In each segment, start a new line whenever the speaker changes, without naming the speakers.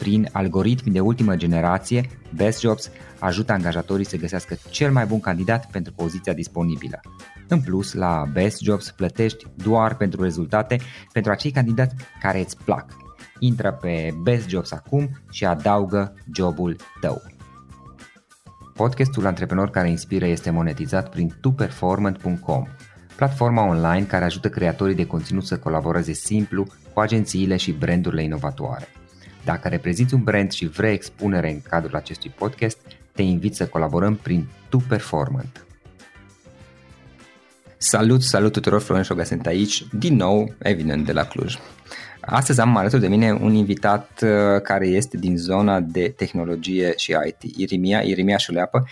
Prin algoritmi de ultimă generație, Best Jobs ajută angajatorii să găsească cel mai bun candidat pentru poziția disponibilă. În plus, la Best Jobs plătești doar pentru rezultate pentru acei candidați care îți plac. Intră pe Best Jobs acum și adaugă jobul tău. Podcastul Antreprenor care inspiră este monetizat prin tuperformant.com, platforma online care ajută creatorii de conținut să colaboreze simplu cu agențiile și brandurile inovatoare. Dacă reprezinți un brand și vrei expunere în cadrul acestui podcast, te invit să colaborăm prin Tu Performant. Salut, salut tuturor, Florin Șoga sunt aici, din nou, evident, de la Cluj. Astăzi am alături de mine un invitat uh, care este din zona de tehnologie și IT, Irimia, Irimia Șuleapă.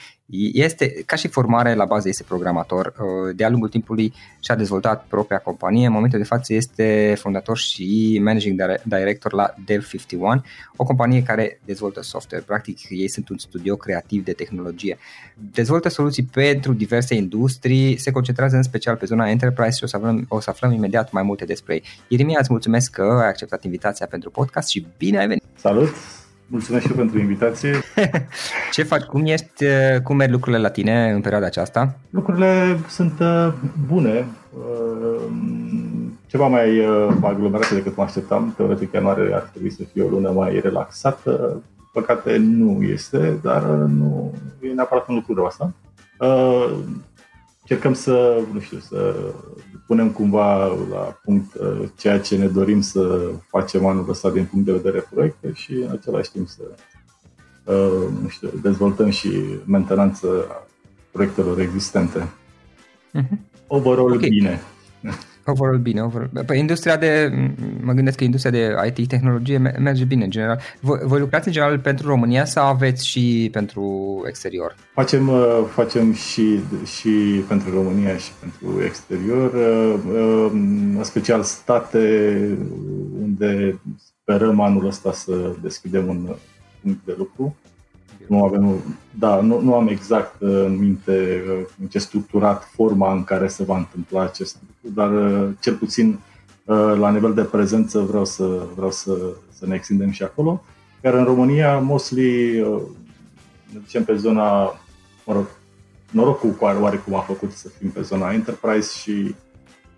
Este, ca și formare, la bază este programator. Uh, de-a lungul timpului și-a dezvoltat propria companie. În momentul de față este fondator și managing director la Dev51, o companie care dezvoltă software. Practic, ei sunt un studio creativ de tehnologie. Dezvoltă soluții pentru diverse industrii, se concentrează în special pe zona enterprise și o să aflăm, o să aflăm imediat mai multe despre ei. Irimia, îți mulțumesc că ai acceptat invitația pentru podcast și bine ai venit!
Salut! Mulțumesc și eu pentru invitație.
Ce faci? Cum ești? Cum merg lucrurile la tine în perioada aceasta?
Lucrurile sunt uh, bune. Uh, ceva mai uh, aglomerate decât mă așteptam. Teoretic, ianuarie ar trebui să fie o lună mai relaxată. Păcate nu este, dar nu e neapărat un lucru rău asta. Încercăm să, nu știu, să punem cumva la punct uh, ceea ce ne dorim să facem anul ăsta din punct de vedere proiecte și în același timp să uh, nu știu, dezvoltăm și mentenanță proiectelor existente. Uh-huh. Overall okay. bine.
Overall bine, overall. Păi industria de, mă gândesc că industria de IT tehnologie merge bine în general. Voi, voi lucrați în general pentru România sau aveți și pentru exterior?
Facem, uh, facem și, și pentru România și pentru exterior, uh, uh, în special state unde sperăm anul ăsta să deschidem un punct de lucru nu avem, da, nu, nu am exact uh, în minte uh, în ce structurat forma în care se va întâmpla acest lucru, dar uh, cel puțin la nivel de prezență vreau să, vreau să, să ne extindem și acolo. Iar în România, mostly, ne ducem pe zona, mă rog, norocul cu oarecum a făcut să fim pe zona enterprise și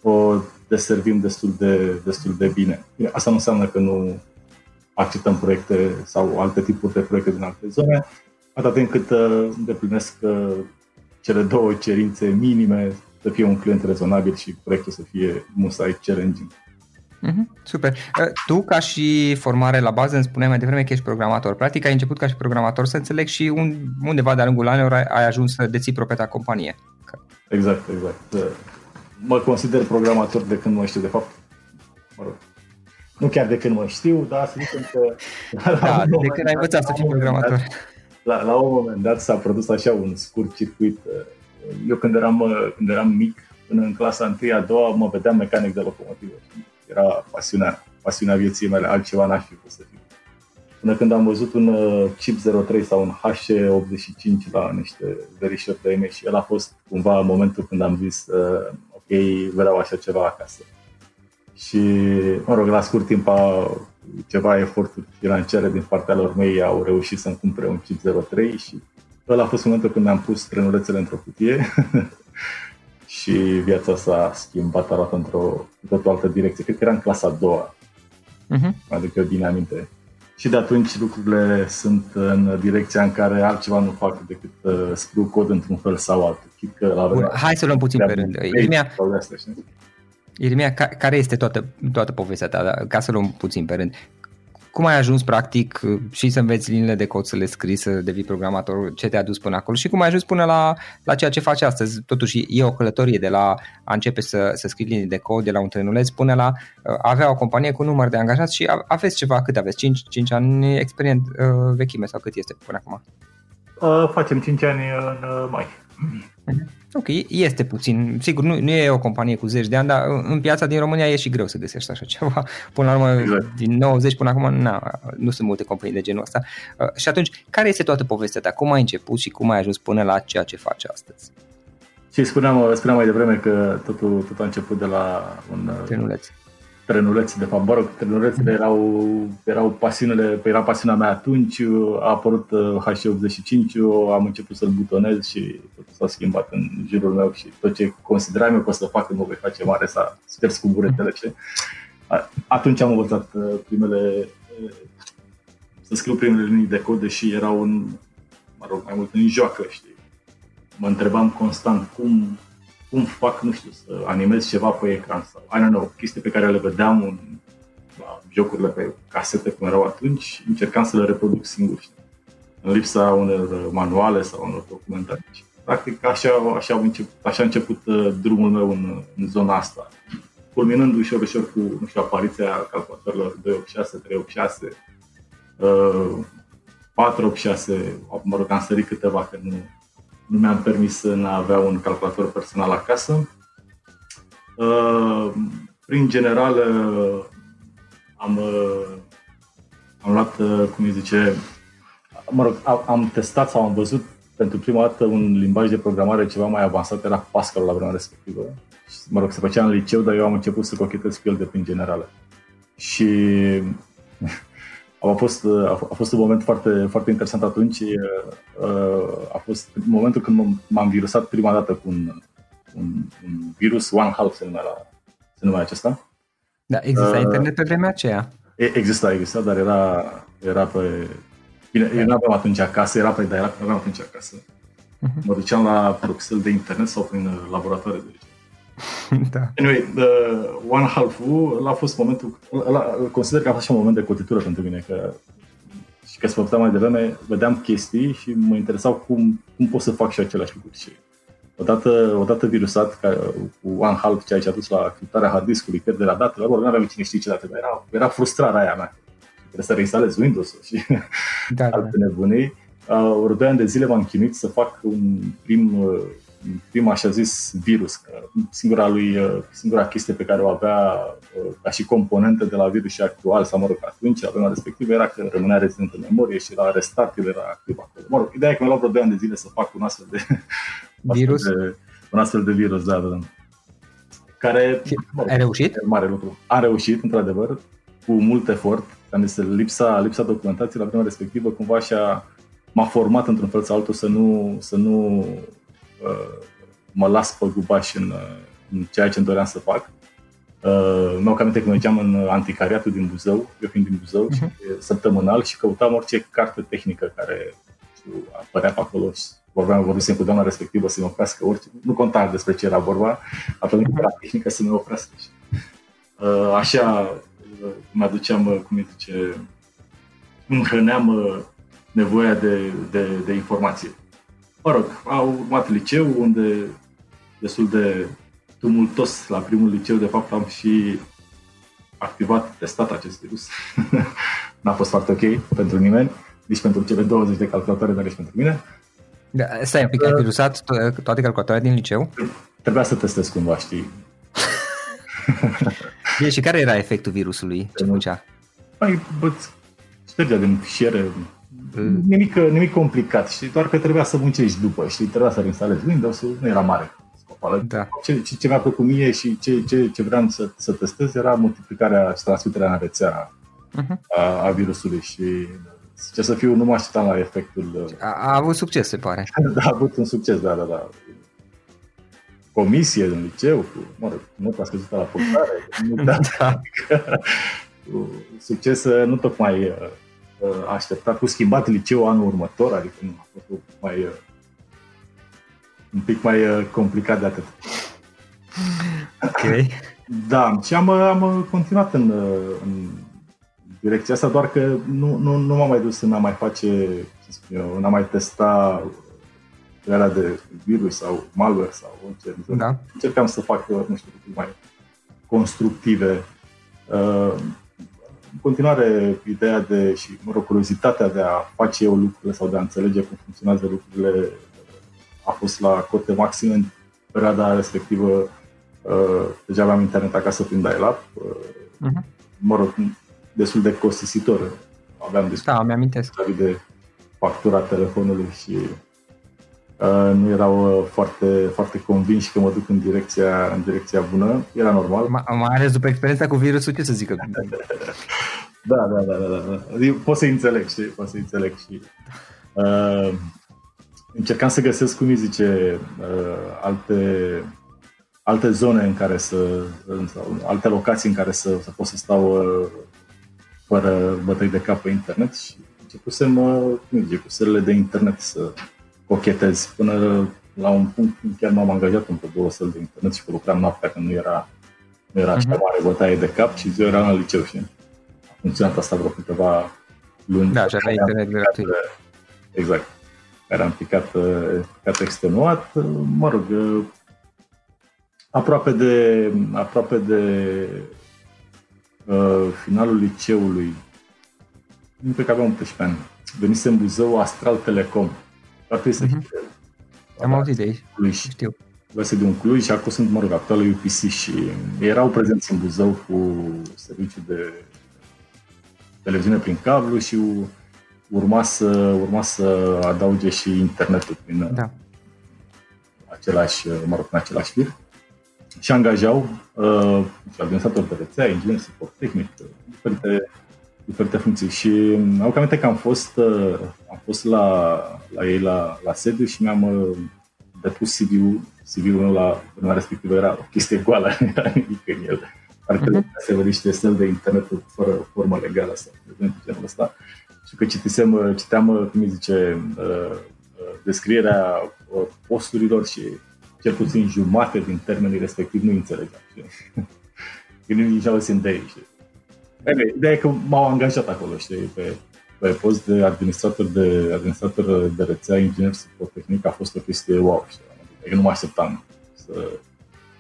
o deservim destul de, destul de bine. Asta nu înseamnă că nu acceptăm proiecte sau alte tipuri de proiecte din alte zone, atât timp cât uh, îndeplinesc uh, cele două cerințe minime, să fie un client rezonabil și proiectul să fie musai challenging.
Mm-hmm, super. Uh, tu, ca și formare la bază, îmi spuneai mai devreme că ești programator. Practic, ai început ca și programator să înțeleg și un, undeva de-a lungul anilor ai, ai ajuns să deții proprietatea companie.
Exact, exact. Mă consider programator de când mă știu, de fapt. Mă rog, nu chiar de când mă știu, dar să zicem că...
Da, de când ai învățat să fii programator. Dat,
la, la un moment dat s-a produs așa un scurt circuit. Eu când eram, când eram mic, până în clasa 1 a doua, mă vedeam mecanic de locomotivă. Era pasiunea, pasiunea vieții mele, altceva n-aș fi putut să fiu. Până când am văzut un uh, chip 03 sau un H85 la niște verișori de și el a fost cumva momentul când am zis uh, ok, vreau așa ceva acasă și, mă rog, la scurt timp a, ceva eforturi financiare din partea lor mei au reușit să-mi cumpere un chip 03 și ăla a fost momentul când mi-am pus trenulețele într-o cutie și viața s-a schimbat, arată într-o totul altă direcție. Cred că era în clasa a doua, uh-huh. aduc eu bine aminte. Și de atunci lucrurile sunt în direcția în care altceva nu fac decât uh, scriu cod într-un fel sau altul.
că la Bun, hai să luăm puțin pe rând. Irmia, Irmia, care este toată, toată povestea ta, da, ca să luăm puțin pe rând? Cum ai ajuns practic și să înveți liniile de cod, să le scrii, să devii programator, ce te-a dus până acolo și cum ai ajuns până la, la ceea ce faci astăzi? Totuși e o călătorie de la a începe să, să scrii linii de cod, de la un trenuleț până la a avea o companie cu număr de angajați și aveți ceva, cât aveți? 5, 5 ani experient uh, vechime sau cât este până acum?
Uh, facem 5 ani în uh, mai.
Uh-huh. Ok, este puțin. Sigur, nu, nu e o companie cu zeci de ani, dar în piața din România e și greu să găsești așa ceva. Până la urmă, exact. din 90 până acum, na, nu sunt multe companii de genul ăsta. Uh, și atunci, care este toată povestea ta? Cum ai început și cum ai ajuns până la ceea ce faci astăzi?
Și spuneam, spuneam mai devreme că totul, totul a început de la un
Trenuleț
trenulețe, de fapt, mă rog, trenulețele erau, erau pasiunile, era pasiunea mea atunci, a apărut H85, am început să-l butonez și totul s-a schimbat în jurul meu și tot ce consideram eu că o să fac când mă voi face mare s-a șters cu buretele. Ce? Atunci am învățat uh, primele, uh, să scriu primele linii de cod, deși erau un, mă rog, mai mult în joacă, știi. Mă întrebam constant cum, cum fac, nu știu, să animez ceva pe ecran sau, I don't know, chestii pe care le vedeam în, la jocurile pe casete cum erau atunci, încercam să le reproduc singur, știi? în lipsa unor manuale sau unor documentații. Practic, așa, așa, a început, așa a început uh, drumul meu în, în zona asta, culminând ușor, ușor cu, nu știu, apariția calculatorilor 286, 386, uh, 486, mă rog, am sărit câteva, că nu, nu mi-am permis să nu avea un calculator personal acasă. Uh, prin general, uh, am, uh, am luat, cum îi zice, mă rog, am testat sau am văzut pentru prima dată un limbaj de programare ceva mai avansat, era Pascal la vremea respectivă. Mă rog, se făcea în liceu, dar eu am început să cochetez cu el de prin generală. Și a fost, a fost un moment foarte, foarte interesant atunci. A fost momentul când m-am virusat prima dată cu un, un, un virus, One Half se numea, la, se numea acesta.
Da, exista uh, internet pe vremea aceea.
Exista, exista, dar era, era pe... Bine, eu nu aveam atunci acasă, era pe, dar era, aveam atunci acasă. Uh-huh. Mă duceam la proxel de internet sau prin laboratoare de da. Anyway, the One Half-ul a fost momentul, ăla, consider că a fost și un moment de cotitură pentru mine, că și că se mai devreme, vedeam chestii și mă interesau cum, cum pot să fac și aceleași lucruri. Și odată, odată virusat ca, cu One Half, ceea ce a dus la criptarea hard disk-ului, pierderea datelor, nu aveam cine știe ce date, era, era frustrarea aia mea. Trebuie să reinstalez Windows-ul și da, da. alte da. nebunii. Uh, ori doi ani de zile m-am chinuit să fac un prim prima, așa zis, virus. Că singura, lui, singura chestie pe care o avea ca și componentă de la virus și actual, sau mă rog, atunci, la vremea respectivă, era că rămânea rezident în memorie și la restart el era activ acolo. Mă rog, ideea e că mi-a luat vreo 2 ani de zile să fac un astfel de
virus.
De, un astfel de virus, da, da. care...
Ai reușit?
Mare lucru. A reușit, într-adevăr, cu mult efort, care este lipsa, lipsa documentației la vremea respectivă, cumva așa m-a format într-un fel sau altul să nu, să nu uh, mă las pe gubaș în, uh, în ceea ce îmi doream să fac. Uh, mi-au aminte când mergeam în anticariatul din Buzău, eu fiind din Buzău, uh-huh. și, săptămânal și căutam orice carte tehnică care știu, apărea pe acolo și vorbeam, vorbisem cu doamna respectivă să-mi oprească orice, nu conta despre ce era vorba, atunci uh-huh. era tehnică să mi oprească. Și, uh, așa uh, mi-aduceam, uh, cum îi zice, îmi hrăneam uh, nevoia de, de, de informație. Mă rog, au urmat liceu unde destul de tumultos la primul liceu, de fapt am și activat, testat acest virus. N-a fost foarte ok pentru nimeni, nici pentru cele 20 de calculatoare, dar nici pentru mine.
Da, stai un pic, ai virusat toate calculatoarele din liceu?
Trebuia să testez cumva, știi.
Bine, și care era efectul virusului? Ce făcea?
Păi, bă, ștergea din fișiere, nimic, nimic complicat, știi, doar că trebuia să muncești după, știi, trebuia să reinstalezi Windows, nu era mare scopală. Da. Ce, ce, ce mi-a plăcut mie și ce, ce, ce vreau să, să testez era multiplicarea și transmiterea în rețea uh-huh. a, a virusului și ce să fiu, nu mă așteptam la efectul.
A, a avut succes, se pare.
da, a avut un succes, da, da, da. Comisie în liceu, cu, mă rog, nu a scăzut la portare, nu, da. da. succes nu tocmai uh, uh, așteptat, cu schimbat liceu anul următor, adică nu a fost mai, uh, un pic mai complicat de atât.
Ok.
Da, și am, am continuat în, în direcția asta, doar că nu, nu, nu m-am mai dus în a mai face, să spun eu, în a mai testa crearea de virus sau malware sau orice.
Da.
Încercam să fac, nu știu, mai constructive. Uh, în continuare, ideea de, și, mă rog, curiozitatea de a face eu lucrurile sau de a înțelege cum funcționează lucrurile a fost la cote maxim în perioada respectivă. Uh, deja aveam internet acasă prin dial-up. Uh-huh. Mă rog, destul de costisitor. Aveam
destul da, mi-amintesc.
de factura telefonului și uh, nu erau uh, foarte, foarte convinși că mă duc în direcția, în direcția bună. Era normal.
M- mai ales după experiența cu virusul, ce să zică?
da, da, da, da, da. Eu pot să înțeleg, știi? Pot să înțeleg și uh, încercam să găsesc, cum îi zice, uh, alte alte zone în care să, sau alte locații în care să, să pot să stau uh, fără bătăi de cap pe internet și începusem, cum zice, cu serile de internet să cochetez până la un punct chiar m-am angajat într-o două săli de internet și lucram noaptea când nu era, nu era uh-huh. mare bătaie de cap și ziua era în liceu și a funcționat asta vreo câteva luni.
Da, și avea internet gratuit.
Exact. Care am picat, picat extenuat. Mă rog, aproape de, aproape de uh, finalul liceului, nu cred că aveam 18 ani, venise în Buzău Astral Telecom. Ar trebui să uh-huh.
Am auzit de aici, Cluj. știu.
Văse de un Cluj și acolo sunt, mă rog, actuală UPC și erau prezenți în Buzău cu serviciu de televiziune prin cablu și urma să, urma să adauge și internetul prin da. același, mă rog, în același fir și angajau uh, administrator de rețea, inginer suport tehnic, diferite, diferite funcții. Și au aminte că am fost, uh, am fost la, la ei la, la sediu și mi-am uh, depus CV-ul, CV-ul meu la vremea respectivă era o chestie goală, nu era nimic în el. Parcă uh-huh. se vă niște stel de internet fără formă legală sau de genul ăsta. Și că citisem, uh, citeam, uh, cum îi zice, uh, descrierea posturilor și cel puțin jumate din termenii respectiv nu înțelegeam. Că nu nici auzim de ei. Știi? Ideea e că m-au angajat acolo, știi, pe, pe post de administrator de, administrator de rețea, inginer suport tehnic, a fost o chestie wow, știi? Adică nu mă așteptam să,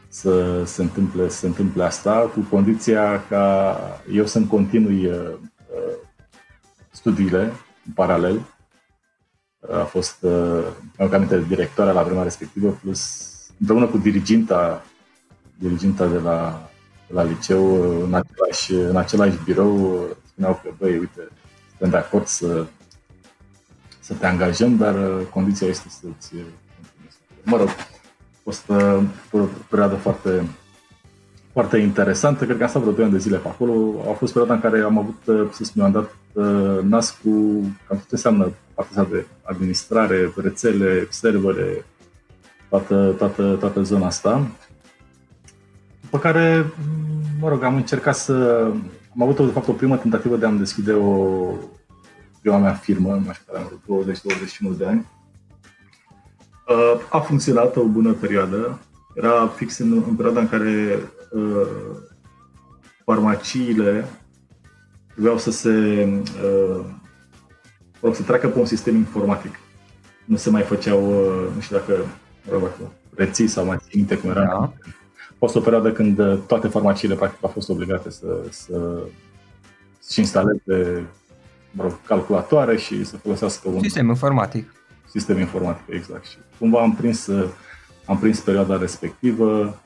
să se întâmple, să se întâmple asta, cu condiția ca eu să-mi continui uh, uh studiile în paralel. A fost, uh, am aminte, directoarea la vremea respectivă, plus împreună cu diriginta, diriginta de la, de la liceu, în același, în același birou, spuneau că, băi, uite, suntem de acord să, să te angajăm, dar uh, condiția este să-ți Mă rog, a fost uh, o perioadă foarte, foarte interesantă. Cred că am stat vreo 2 ani de zile pe acolo. A fost perioada în care am avut, să spun, am dat nas cu cam ce înseamnă partea de administrare, rețele, servere, toată, toată, toată zona asta. După care, mă rog, am încercat să... Am avut, de fapt, o primă tentativă de a-mi deschide o prima mea firmă, nu știu care am 20-21 de ani. Uh, a funcționat o bună perioadă. Era fix în, în perioada în care uh, farmaciile trebuiau să se uh, să treacă pe un sistem informatic. Nu se mai făceau, uh, nu știu dacă, dacă reții sau mai țin minte cum era. Da. A fost o perioadă când uh, toate farmaciile practic au fost obligate să, să să instaleze mă rog, calculatoare și să folosească un
sistem informatic.
Sistem informatic, exact. Și cumva am prins, uh, am prins perioada respectivă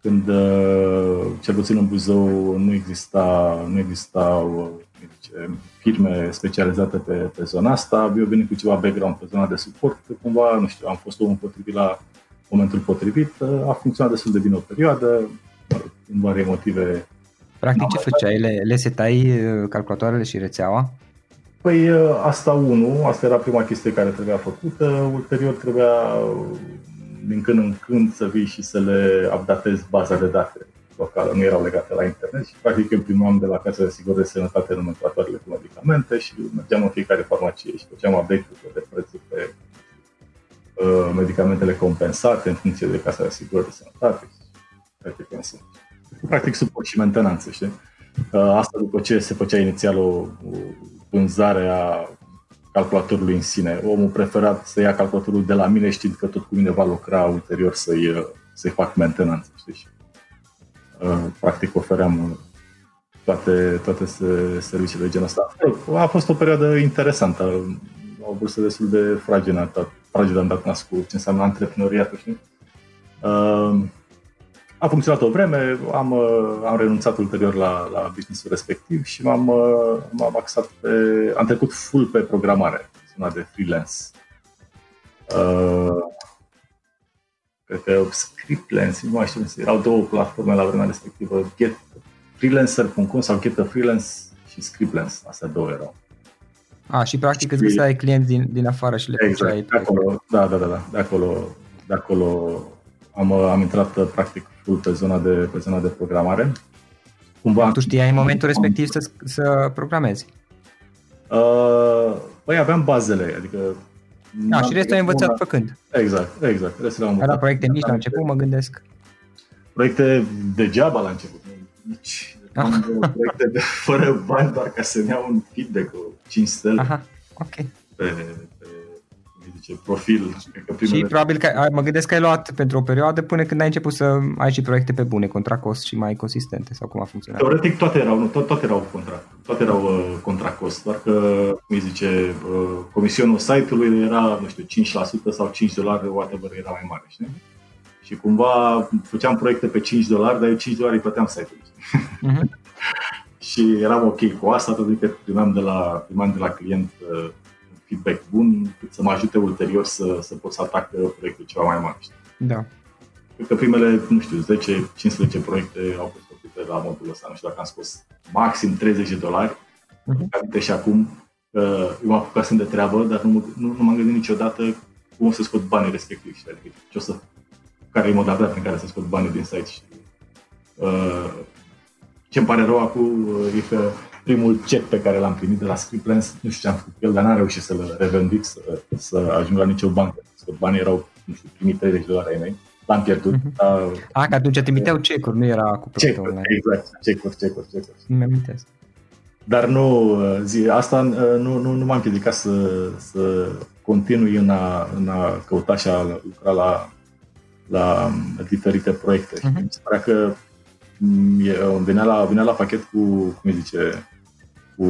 când uh, cel puțin în Buzău nu exista, nu existau zice, firme specializate pe, pe zona asta. Eu venit cu ceva background pe zona de suport, cumva, nu știu, am fost omul potrivit la momentul potrivit. A funcționat destul de bine o perioadă, din vari motive.
Practic ce făceai? Le, le setai uh, calculatoarele și rețeaua?
Păi asta unu, asta era prima chestie care trebuia făcută, ulterior trebuia din când în când să vii și să le updatezi baza de date locală, nu erau legate la internet și practic eu primam de la Casa de Asigurări de Sănătate nomenclatoarele cu medicamente și mergeam în fiecare farmacie și făceam update-uri de prețuri pe uh, medicamentele compensate în funcție de Casa de Asigurări de Sănătate. Practic, practic suport și mentenanță, știi? Uh, asta după ce se făcea inițial o, o vânzare a calculatorului în sine. Omul preferat să ia calculatorul de la mine știind că tot cu mine va lucra ulterior să-i, să-i fac mentenanță, știi? Uh, practic ofeream toate, toate serviciile de genul ăsta. A fost o perioadă interesantă, o vârstă destul de fragilă, fragilă am dat nas cu ce înseamnă antreprenoriatul, știi? Uh, a funcționat o vreme, am, uh, am renunțat ulterior la, la businessul respectiv și m-am, uh, m-am axat pe, am trecut full pe programare, zona de freelance. Uh, cred că Scriptlens, nu mai știu, erau două platforme la vremea respectivă, Get freelancer.com sau Get a Freelance și Scriptlens, astea două erau.
A, și practic îți găseai clienți din, din afară și le
exact, de acolo, da, da, da, da, de acolo, de acolo am, am intrat practic full pe zona de, pe zona de programare.
Cumva, tu știai în momentul respectiv să, să programezi?
Uh, păi aveam bazele, adică
da, și restul ai învățat una... făcând.
Exact, exact. Restul am învățat.
Era proiecte mici la început, mă gândesc.
Proiecte degeaba la început. Nici. Ah. proiecte de, fără bani, doar ca să ne iau un feedback, 5 stele.
Aha, ok.
Pe, zice, profil.
că primele... Și probabil că mă gândesc că ai luat pentru o perioadă până când ai început să ai și proiecte pe bune, contra cost și mai consistente sau cum a funcționat?
Teoretic toate erau, nu, toate, toate erau contra, toate erau uh, contra cost, doar că, cum îi zice, uh, comisionul site-ului era, nu știu, 5% sau 5 dolari, whatever, era mai mare, știi? Și cumva făceam proiecte pe 5 dolari, dar eu 5 dolari îi plăteam site-ului. Uh-huh. și eram ok cu asta, tot că primeam de la, primeam de la client uh, feedback bun, cât să mă ajute ulterior să, să pot să atac proiectul ceva mai mare. Știi?
Da.
Cred că primele, nu știu, 10-15 proiecte au fost făcute la modul ăsta. Nu știu dacă am scos maxim 30 de dolari. Uh-huh. și acum că eu m-am apucat de treabă, dar nu, nu, nu m-am gândit niciodată cum o să scot banii respectiv. Știi? Adică ce o să, care e modalitatea prin care să scot banii din site. Și, uh, ce îmi pare rău acum uh, e că primul check pe care l-am primit de la Scriptlens, nu știu ce am făcut el, dar n-am reușit să-l revendic, să, să ajung la nicio bancă. Că banii erau, nu știu, primit 30 de dolari ai mei. L-am pierdut. Uh-huh. Dar...
A, că atunci trimiteau cecuri, nu era cu
cecuri, online. Exact, cecuri, cecuri, cecuri.
Nu amintesc.
Dar nu, zi, asta nu, nu, nu m-am împiedicat să, să continui în a, în a căuta și a lucra la, la diferite proiecte. Uh-huh. Mi se pare că venea la, venea la pachet cu, cum îi zice, cu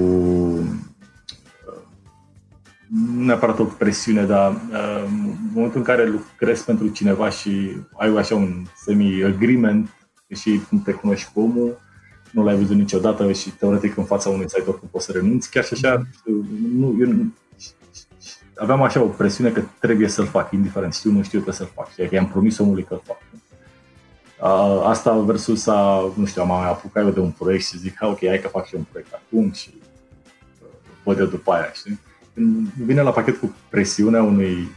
nu neapărat o presiune, dar uh, în momentul în care lucrezi pentru cineva și ai așa un semi-agreement și cum te cunoști cu omul, nu l-ai văzut niciodată și teoretic în fața unui site oricum poți să renunți, chiar și așa, nu, eu aveam așa o presiune că trebuie să-l fac, indiferent știu, nu știu, că să-l fac. Și i-am promis omului că l fac. asta versus a, nu știu, am mai apucat eu de un proiect și zic, ok, hai că fac și un proiect acum și văd eu după aia, știi? Când vine la pachet cu presiunea unui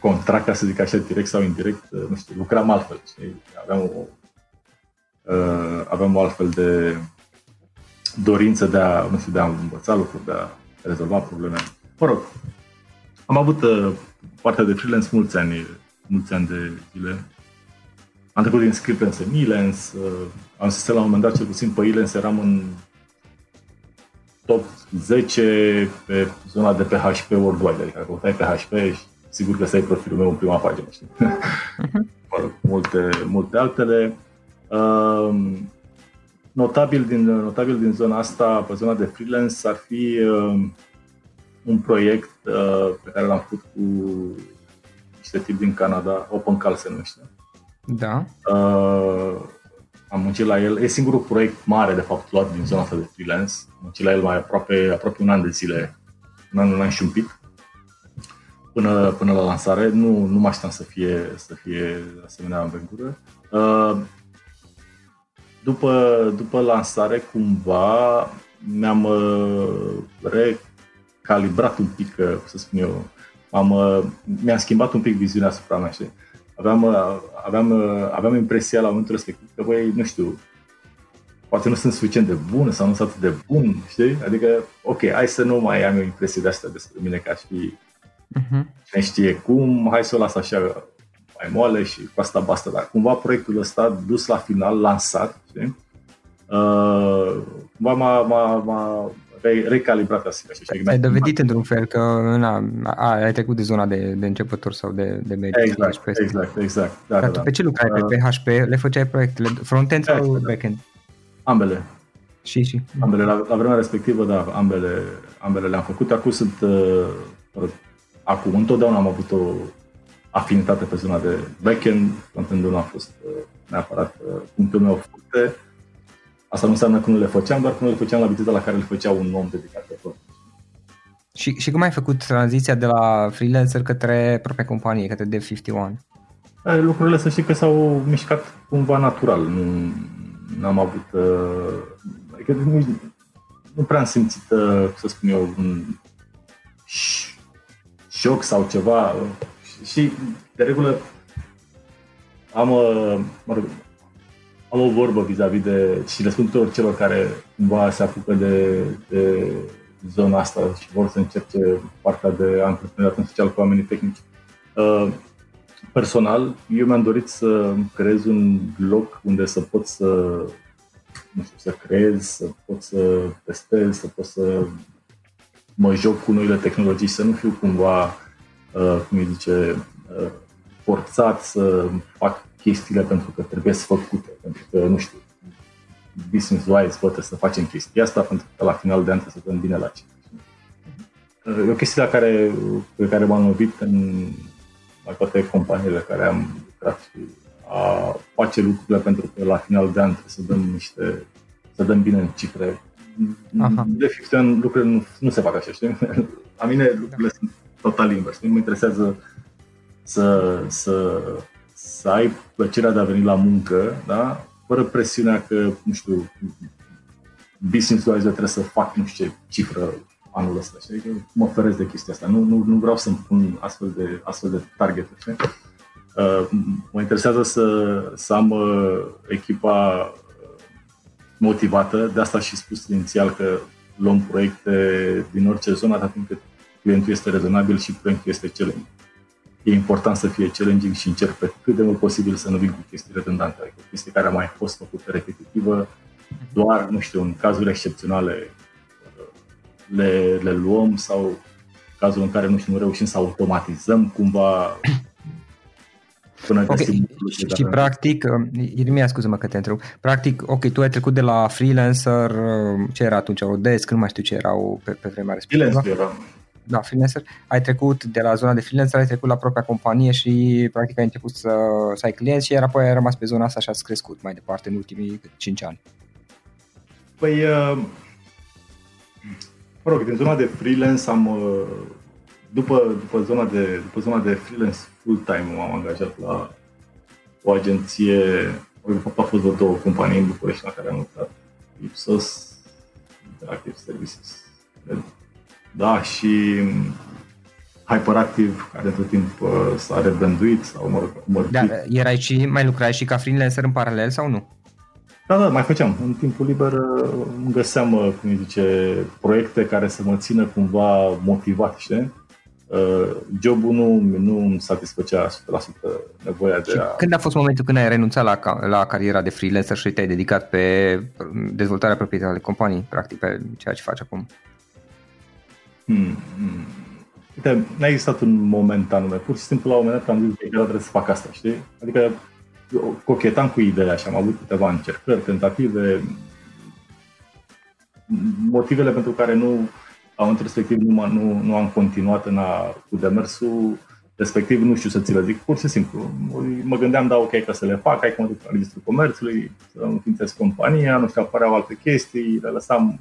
contract, ca să zic așa, direct sau indirect, nu știu, lucram altfel, știi? Aveam o, uh, aveam o altfel de dorință de a, nu știu, de a învăța lucruri, de a rezolva probleme. Mă rog, am avut uh, partea de freelance mulți ani, mulți ani de zile. Am trecut din Scriptens în Elance, uh, am zis la un moment dat, cel puțin pe Elance, eram în top 10 pe zona de PHP worldwide, adică căutai PHP și sigur că să ai profilul meu în prima pagină, știi? mă rog, multe, multe altele. Uh, notabil din, notabil din zona asta, pe zona de freelance, ar fi uh, un proiect uh, pe care l-am făcut cu niște tip din Canada, OpenCal se numește.
Da.
Uh, am muncit la el. E singurul proiect mare, de fapt, luat din zona asta de freelance. Am muncit la el mai aproape, aproape un an de zile, un an, un an și un pic, până, până la lansare. Nu, nu mă așteptam să fie, să fie asemenea aventură. Uh, după, după lansare, cumva, mi-am uh, recalibrat un pic, uh, să spun eu, am, uh, mi-am schimbat un pic viziunea asupra mea, știi? Aveam, aveam, aveam impresia la momentul respectiv că, băi, nu știu, poate nu sunt suficient de bun sau nu sunt atât de bun, știi? Adică, ok, hai să nu mai am o impresie de asta despre mine ca și uh-huh. cine știe cum, hai să o las așa mai moale și cu asta basta, dar cumva proiectul ăsta dus la final, lansat, știi? Uh, cumva m-a, m-a, m-a recalibrat asta.
Ai dovedit într-un fel că na, a, ai trecut de zona de, de începător sau de, de mediu.
Exact, PHP. exact, exact. Da,
Dar
da,
tu
da.
pe ce lucrai? Pe PHP? Le făceai proiectele front-end sau
Exact.
back-end?
Ambele.
Și, și.
Ambele, la, la vremea respectivă, da, ambele, ambele le-am făcut. Acum sunt, uh, acum întotdeauna am avut o afinitate pe zona de backend, frontend nu a fost uh, neapărat uh, punctul meu forte. Asta nu înseamnă că nu le făceam, doar că nu le făceam la viteza la care le făcea un om dedicat pe tot.
Și, și cum ai făcut tranziția de la freelancer către propria companie, către Dev51?
Eh, Lucrurile să știi că s-au mișcat cumva natural. Nu am avut... Uh, adică nu, nu prea am simțit, uh, să spun eu, un șoc sau ceva. Și, de regulă, am, uh, mă rog, am o vorbă vis-a-vis de, și le spun tuturor celor care cumva se apucă de, de zona asta și vor să încerce partea de antreprenoriat în special cu oamenii tehnici. Uh, personal, eu mi-am dorit să creez un loc unde să pot să, nu știu, să creez, să pot să testez, să pot să mă joc cu noile tehnologii, să nu fiu cumva, uh, cum îi zice, uh, forțat să fac chestiile pentru că trebuie să făcute, pentru că, nu știu, business-wise, bă, trebuie să facem chestia asta pentru că la final de an trebuie să dăm bine la ce. E o chestie la care, pe care m-am lovit în la toate companiile care am lucrat și a face lucrurile pentru că la final de an trebuie să dăm niște, să dăm bine în cifre. Aha. De fiecare an lucrurile nu, nu se fac așa, știi? La mine lucrurile da. sunt total invers. Nu mă interesează să, să, să ai plăcerea de a veni la muncă, da? fără presiunea că, nu știu, business-wise trebuie să fac nu știu ce cifră anul ăsta. Și adică mă feresc de chestia asta. Nu, nu, nu vreau să-mi pun astfel de, astfel de target Uh, mă interesează să, să am uh, echipa motivată, de asta și spus inițial că luăm proiecte din orice zonă, atât timp cât clientul este rezonabil și proiectul este challenging. E important să fie challenging și încerc pe cât de mult posibil să nu vin cu chestii redundante, adică chestii care a mai fost făcută repetitivă, doar, nu știu, în cazuri excepționale le, le luăm sau cazul în care nu știu, nu reușim să automatizăm cumva
până okay. găsim și, și practic, Irmia, scuză-mă că te întreb, practic, ok, tu ai trecut de la freelancer, ce era atunci, o desk, nu mai știu ce erau pe, pe vremea respectivă.
Freelancer era.
Da, freelancer. Ai trecut de la zona de freelancer, ai trecut la propria companie și practic ai început să, să ai clienți și iar apoi ai rămas pe zona asta și ați crescut mai departe în ultimii 5 ani.
Păi, uh, mă rog, din zona de freelance am, uh, după, după, zona, de, după zona de freelance full-time m-am angajat la o agenție de fapt a fost vreo două companii în București la care am lucrat. Ipsos, Interactive Services, da, și Hyperactive, care tot timp uh, s-a rebranduit sau mă rog,
Da, erai și, mai lucrai și ca freelancer în paralel sau nu?
Da, da, mai făceam. În timpul liber uh, îmi găseam, uh, cum zice, proiecte care să mă țină cumva motivat, știi? Uh, jobul nu, nu îmi satisfăcea 100% nevoia de a...
Când a fost momentul când ai renunțat la, la cariera de freelancer și te-ai dedicat pe dezvoltarea proprietății ale companii, practic pe ceea ce faci acum?
Hmm, hmm. Uite, n-a existat un moment anume. Pur și simplu la un moment dat am zis că trebuie să fac asta, știi? Adică cochetam cu ideea și am avut câteva încercări, tentative, motivele pentru care nu, la momentul respectiv nu, nu, nu am continuat în a, cu demersul respectiv, nu știu să ți le zic, pur și simplu. Mă gândeam, da, ok, că să le fac, hai că mă duc la Registrul Comerțului, să înființez compania, nu știu, apăreau alte chestii, le lăsam,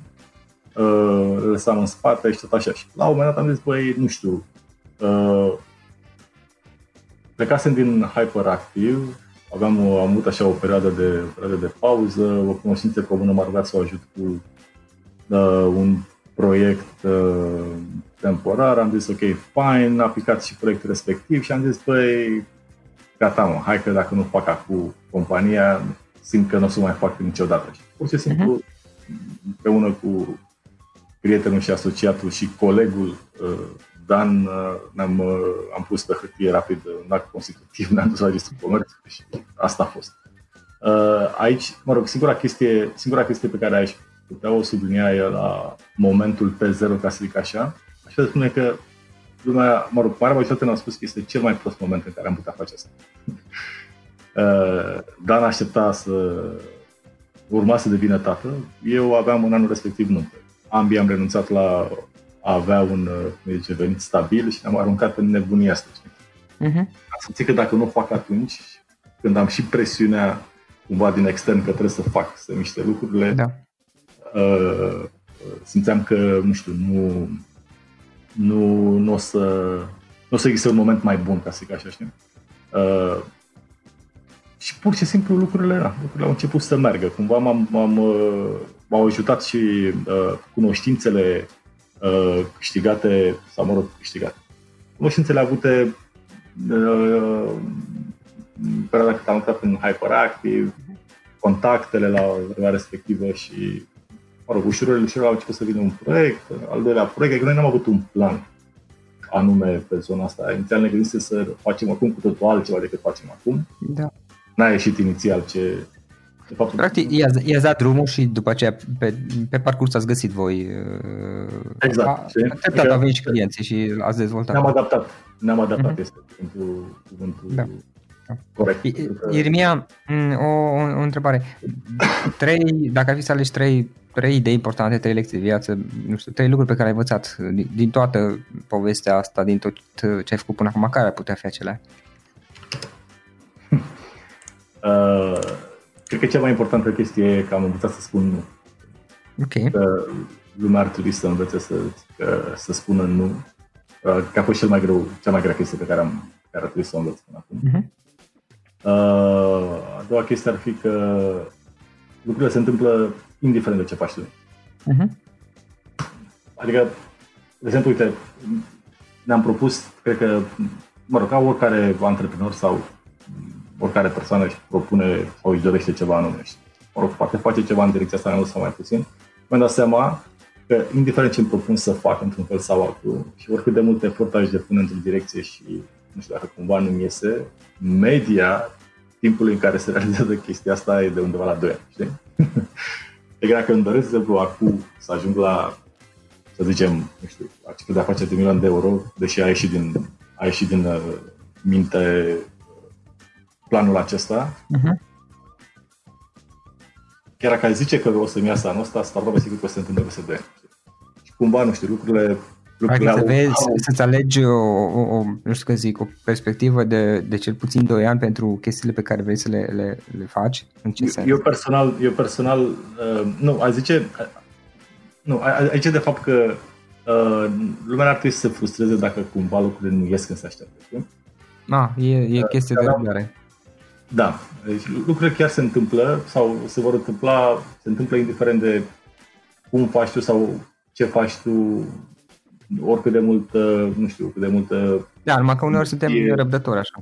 uh, le lăsam în spate și tot așa. Și la un moment dat am zis, băi, nu știu, uh, plecasem din Hyperactive, aveam o, am avut așa o perioadă de, perioadă de pauză, o cunoștință comună m-a rugat să o ajut cu uh, un proiect uh, temporar, am zis ok, fine, a aplicat și proiectul respectiv și am zis, băi, gata mă, hai că dacă nu fac acum compania, simt că nu o să mai fac niciodată. Și pur și simplu, uh-huh. împreună cu prietenul și asociatul și colegul uh, Dan uh, ne-am, uh, am pus pe hârtie rapid un act constitutiv, ne-am dus la registrul comerț și asta a fost. Uh, aici, mă rog, singura chestie, singura chestie pe care aș putea o sublinia e la momentul P0, ca să zic așa, aș putea spune că lumea, mă rog, marea majoritate ne-a spus că este cel mai prost moment în care am putea face asta. Dan aștepta să urma să devină tată, eu aveam în anul respectiv nuntă. Ambii am renunțat la a avea un uh, zice, venit stabil și ne-am aruncat în nebunia asta. Uh-huh. Am simțit că dacă nu fac atunci, când am și presiunea cumva din extern că trebuie să fac, să miște lucrurile, da. uh, simțeam că, nu știu, nu, nu, nu o să nu o să existe un moment mai bun, ca să zic așa, știi? Uh, și pur și simplu lucrurile, da, lucrurile au început să meargă. Cumva m-am, m-am, uh, m-au ajutat și uh, cunoștințele Uh, câștigate, sau mă rog, câștigate. Cunoștințele avute uh, în perioada cât am lucrat în Hyperactive, contactele la vremea respectivă și, mă rog, ușurel, ușurel au început să vină un proiect, al doilea proiect, că noi n-am avut un plan anume pe zona asta. Inițial ne gândise să facem acum cu totul altceva decât facem acum. Da. N-a ieșit inițial ce,
de fapt, Practic, i-ați, i-ați dat drumul și după aceea pe, pe parcurs ați găsit voi.
Uh, exact.
Treptat au venit și clienții și ați dezvoltat.
Ne-am adaptat. Ne-am adaptat, uh-huh. este cuvântul, cuvântul da. corect.
Irmia, mm, o, o, o întrebare. Trei, dacă ar fi să alegi trei, trei idei importante, trei lecții de viață, nu știu, trei lucruri pe care ai învățat din, din toată povestea asta, din tot ce ai făcut până acum, care ar putea fi acelea?
Uh, Cred că cea mai importantă chestie e că am învățat să spun nu.
Ok.
Că lumea ar trebui să învețe să, că, să spună nu. Uh, că a fost cel mai greu, cea mai grea chestie pe care, am, care ar trebui să o învăț până acum. Uh-huh. Uh, a doua chestie ar fi că lucrurile se întâmplă indiferent de ce faci tu. Uh-huh. Adică, de exemplu, uite, ne-am propus, cred că, mă rog, ca oricare antreprenor sau oricare persoană își propune sau își dorește ceva anume. Și, mă rog, poate face ceva în direcția asta mai mult sau mai puțin. Mi-am dat seama că, indiferent ce îmi propun să fac într-un fel sau altul, și oricât de mult efort aș depune într-o direcție și nu știu dacă cumva nu-mi iese, media timpului în care se realizează chestia asta e de undeva la 2 ani, știi? deci dacă îmi doresc, de exemplu, acum să ajung la, să zicem, nu știu, la cifre de afaceri de milion de euro, deși a ieșit din, a ieșit din uh, minte planul acesta. Uh-huh. Chiar dacă ai zice că o să-mi iasă anul ăsta, startup sigur că o să se întâmple peste 2 Și cumva, nu știu, lucrurile
Lucrurile adică să vezi, au... să-ți alegi o, o, o, nu știu că zic, o perspectivă de, de cel puțin 2 ani pentru chestiile pe care vrei să le, le, le faci? În ce eu, sens?
Eu personal, eu personal uh, nu, ai zice, uh, nu, aici de fapt că uh, lumea ar trebui să se frustreze dacă cumva lucrurile nu ies când se așteaptă.
Ah, e, e uh, chestie de răbdare
Da, deci lucrurile chiar se întâmplă sau se vor întâmpla, se întâmplă indiferent de cum faci tu sau ce faci tu, oricât de mult, nu știu, cât de multă...
Da, numai că uneori suntem e... răbdători așa.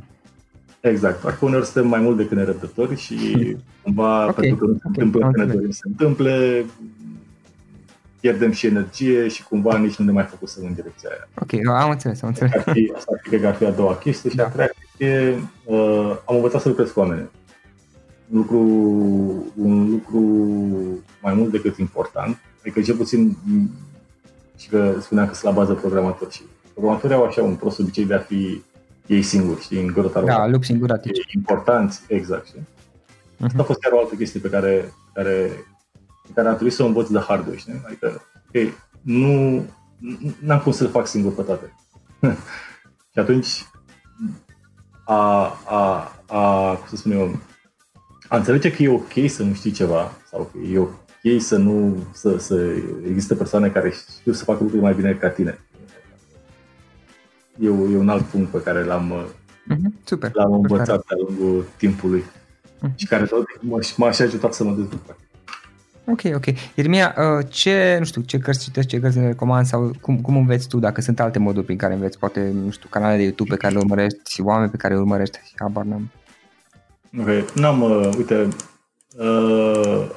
Exact, doar că uneori suntem mai mult decât nerăbdători și cumva, okay. pentru că nu se okay. întâmplă când ne dorim să întâmple, pierdem și energie și cumva nici nu ne mai focusăm în direcția aia.
Ok, am înțeles, am înțeles.
Ar fi, asta ar fi, cred că ar fi a doua chestie și da. a treia chestie, uh, am învățat să lucrez cu oameni. Un lucru, un lucru mai mult decât important, adică cel puțin și că spuneam că sunt la bază programator și programatorii au așa un prost obicei de a fi ei singuri, știi, în grota
Da, lup singur
E important, exact, știi? Uh-huh. Asta a fost chiar o altă chestie pe care, care, pe care a trebuit să o învăț de hard știi? Adică, ok, nu, n-am cum să le fac singur pe toate. și atunci, a, a, a, cum să spun eu, a înțelege că e ok să nu știi ceva sau că e ok să nu, să, să există persoane care știu să facă lucruri mai bine ca tine e, e un alt punct pe care l-am,
uh-huh. Super.
l-am învățat de-a lungul timpului uh-huh. și care tot m-a și ajutat să mă dezvolt.
Ok, ok. Irmia, uh, ce, nu știu, ce cărți citești, ce cărți ne recomand sau cum, cum înveți tu, dacă sunt alte moduri prin care înveți, poate, nu știu, canale de YouTube pe care le urmărești, oameni pe care îi urmărești, habar n-am.
Ok, n-am, uh, uite, uh,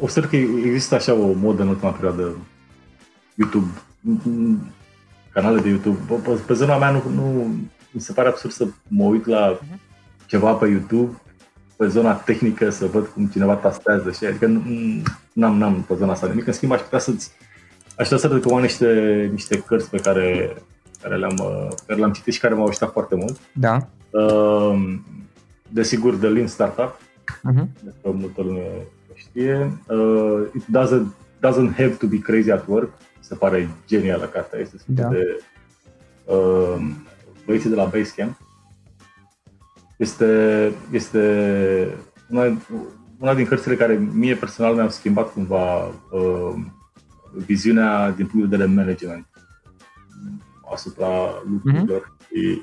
observ că există așa o modă în ultima perioadă YouTube canale de YouTube. Pe, pe zona mea nu, nu mi se pare absurd să mă uit la ceva pe YouTube pe zona tehnică să văd cum cineva tastează și adică n-am, n-am pe zona asta nimic. În schimb aș putea să-ți aș putea să recomand niște, niște cărți pe care, care le-am, pe care le-am citit și care m-au ajutat foarte mult.
Da.
Uh, desigur, The Lean Startup, uh-huh. despre multă lume știe. Uh, it doesn't, doesn't have to be crazy at work se pare genială cartea, este da. de uh, băieții de la Basecamp. Este, este una, una din cărțile care mie personal mi-au schimbat cumva uh, viziunea din punct de vedere management asupra lucrurilor mm-hmm. și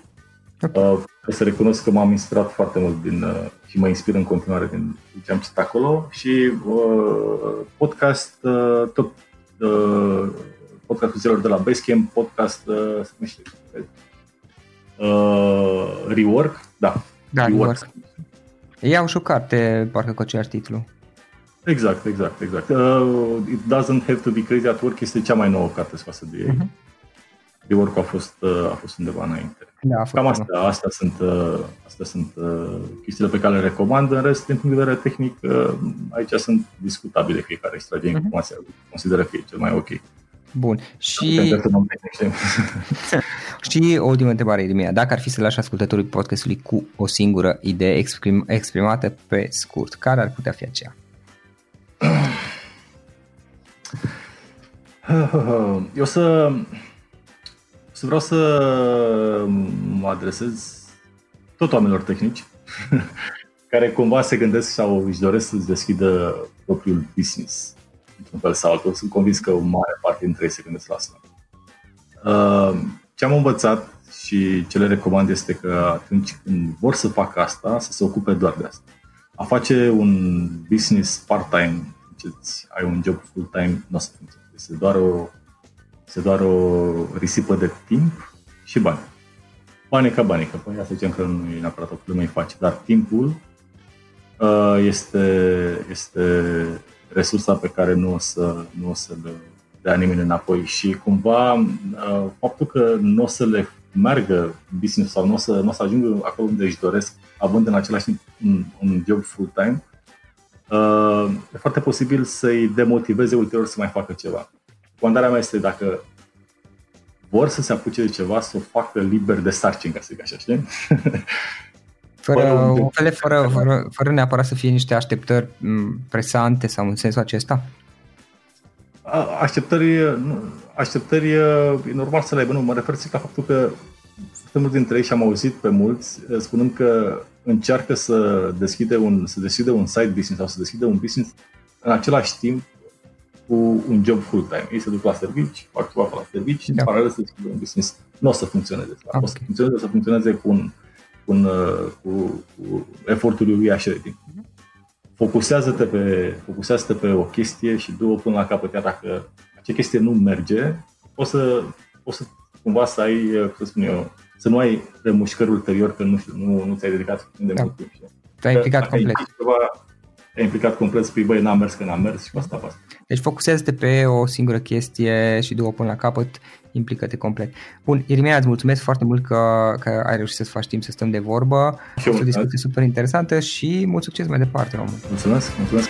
uh, să recunosc că m-am inspirat foarte mult din, uh, și mă inspir în continuare din ce am citit acolo și uh, podcast uh, tot uh, podcastul celor de la Basecamp, podcast, uh, se numește, uh, Rework, da.
Da, Rework. Rework. Ei au și o carte, parcă cu același titlu.
Exact, exact, exact. Uh, It Doesn't Have to Be Crazy at Work este cea mai nouă carte scoasă de ei. Uh-huh. Rework a fost, uh, a fost undeva înainte. Da, Cam astea, astea sunt, uh, astea sunt uh, chestiile pe care le recomand. În rest, din punct de vedere tehnic, uh, aici sunt discutabile fiecare extrage uh-huh. informația. Consideră că e cel mai ok.
Bun. Și, și o ultimă întrebare, Irmia. Dacă ar fi să lași ascultătorii podcastului cu o singură idee exprim, exprimată pe scurt, care ar putea fi aceea?
Eu să, să vreau să mă adresez tot oamenilor tehnici care cumva se gândesc sau își doresc să-ți deschidă propriul business într-un fel sau altul. Sunt convins că o mare parte dintre ei se gândesc la asta. Uh, ce am învățat și ce le recomand este că atunci când vor să facă asta, să se ocupe doar de asta. A face un business part-time, ce ai un job full-time, nu o să funcționeze. Este doar o, este doar o risipă de timp și bani. Bani ca bani, că păi asta zicem că nu e neapărat o problemă, îi face, dar timpul uh, este, este resursa pe care nu o să, nu o să le dea nimeni înapoi și cumva uh, faptul că nu o să le meargă business sau nu o să, nu o să ajungă acolo unde își doresc, având în același timp un, un job full-time, uh, e foarte posibil să-i demotiveze ulterior să mai facă ceva. Comandarea mea este dacă vor să se apuce de ceva, să o facă liber de sarcini, ca să zic așa, știi?
Fără, fără, fără, fără, fără neapărat să fie niște așteptări presante sau în sensul acesta?
Așteptări, așteptări e normal să le aibă, nu, mă refer la faptul că foarte mulți dintre ei și am auzit pe mulți spunând că încearcă să deschide un, să deschide un side business sau să deschide un business în același timp cu un job full-time. Ei se duc la servici, fac ceva la servici și da. în paralel să deschide un business. Nu o să funcționeze. Okay. O să funcționeze, o să funcționeze cu un spun, uh, cu, cu efortul lui Așa focusează-te pe, focusează-te pe o chestie și du-o până la capăt, iar dacă acea chestie nu merge, o să, o să cumva să ai, să spun eu, să nu ai remușcări ulterior că nu știu, nu, nu ți-ai dedicat de da. mult timp.
Te-ai implicat complet. Ceva,
te-ai implicat complet, spui, băi, n-am mers că n-am mers și cu asta, asta.
Deci focusează-te pe o singură chestie și du-o până la capăt, implică-te complet. Bun, Irimea, îți mulțumesc foarte mult că, că ai reușit să faci timp să stăm de vorbă. Și o discuție super interesantă și mult succes mai departe, Roman.
Mulțumesc, mulțumesc.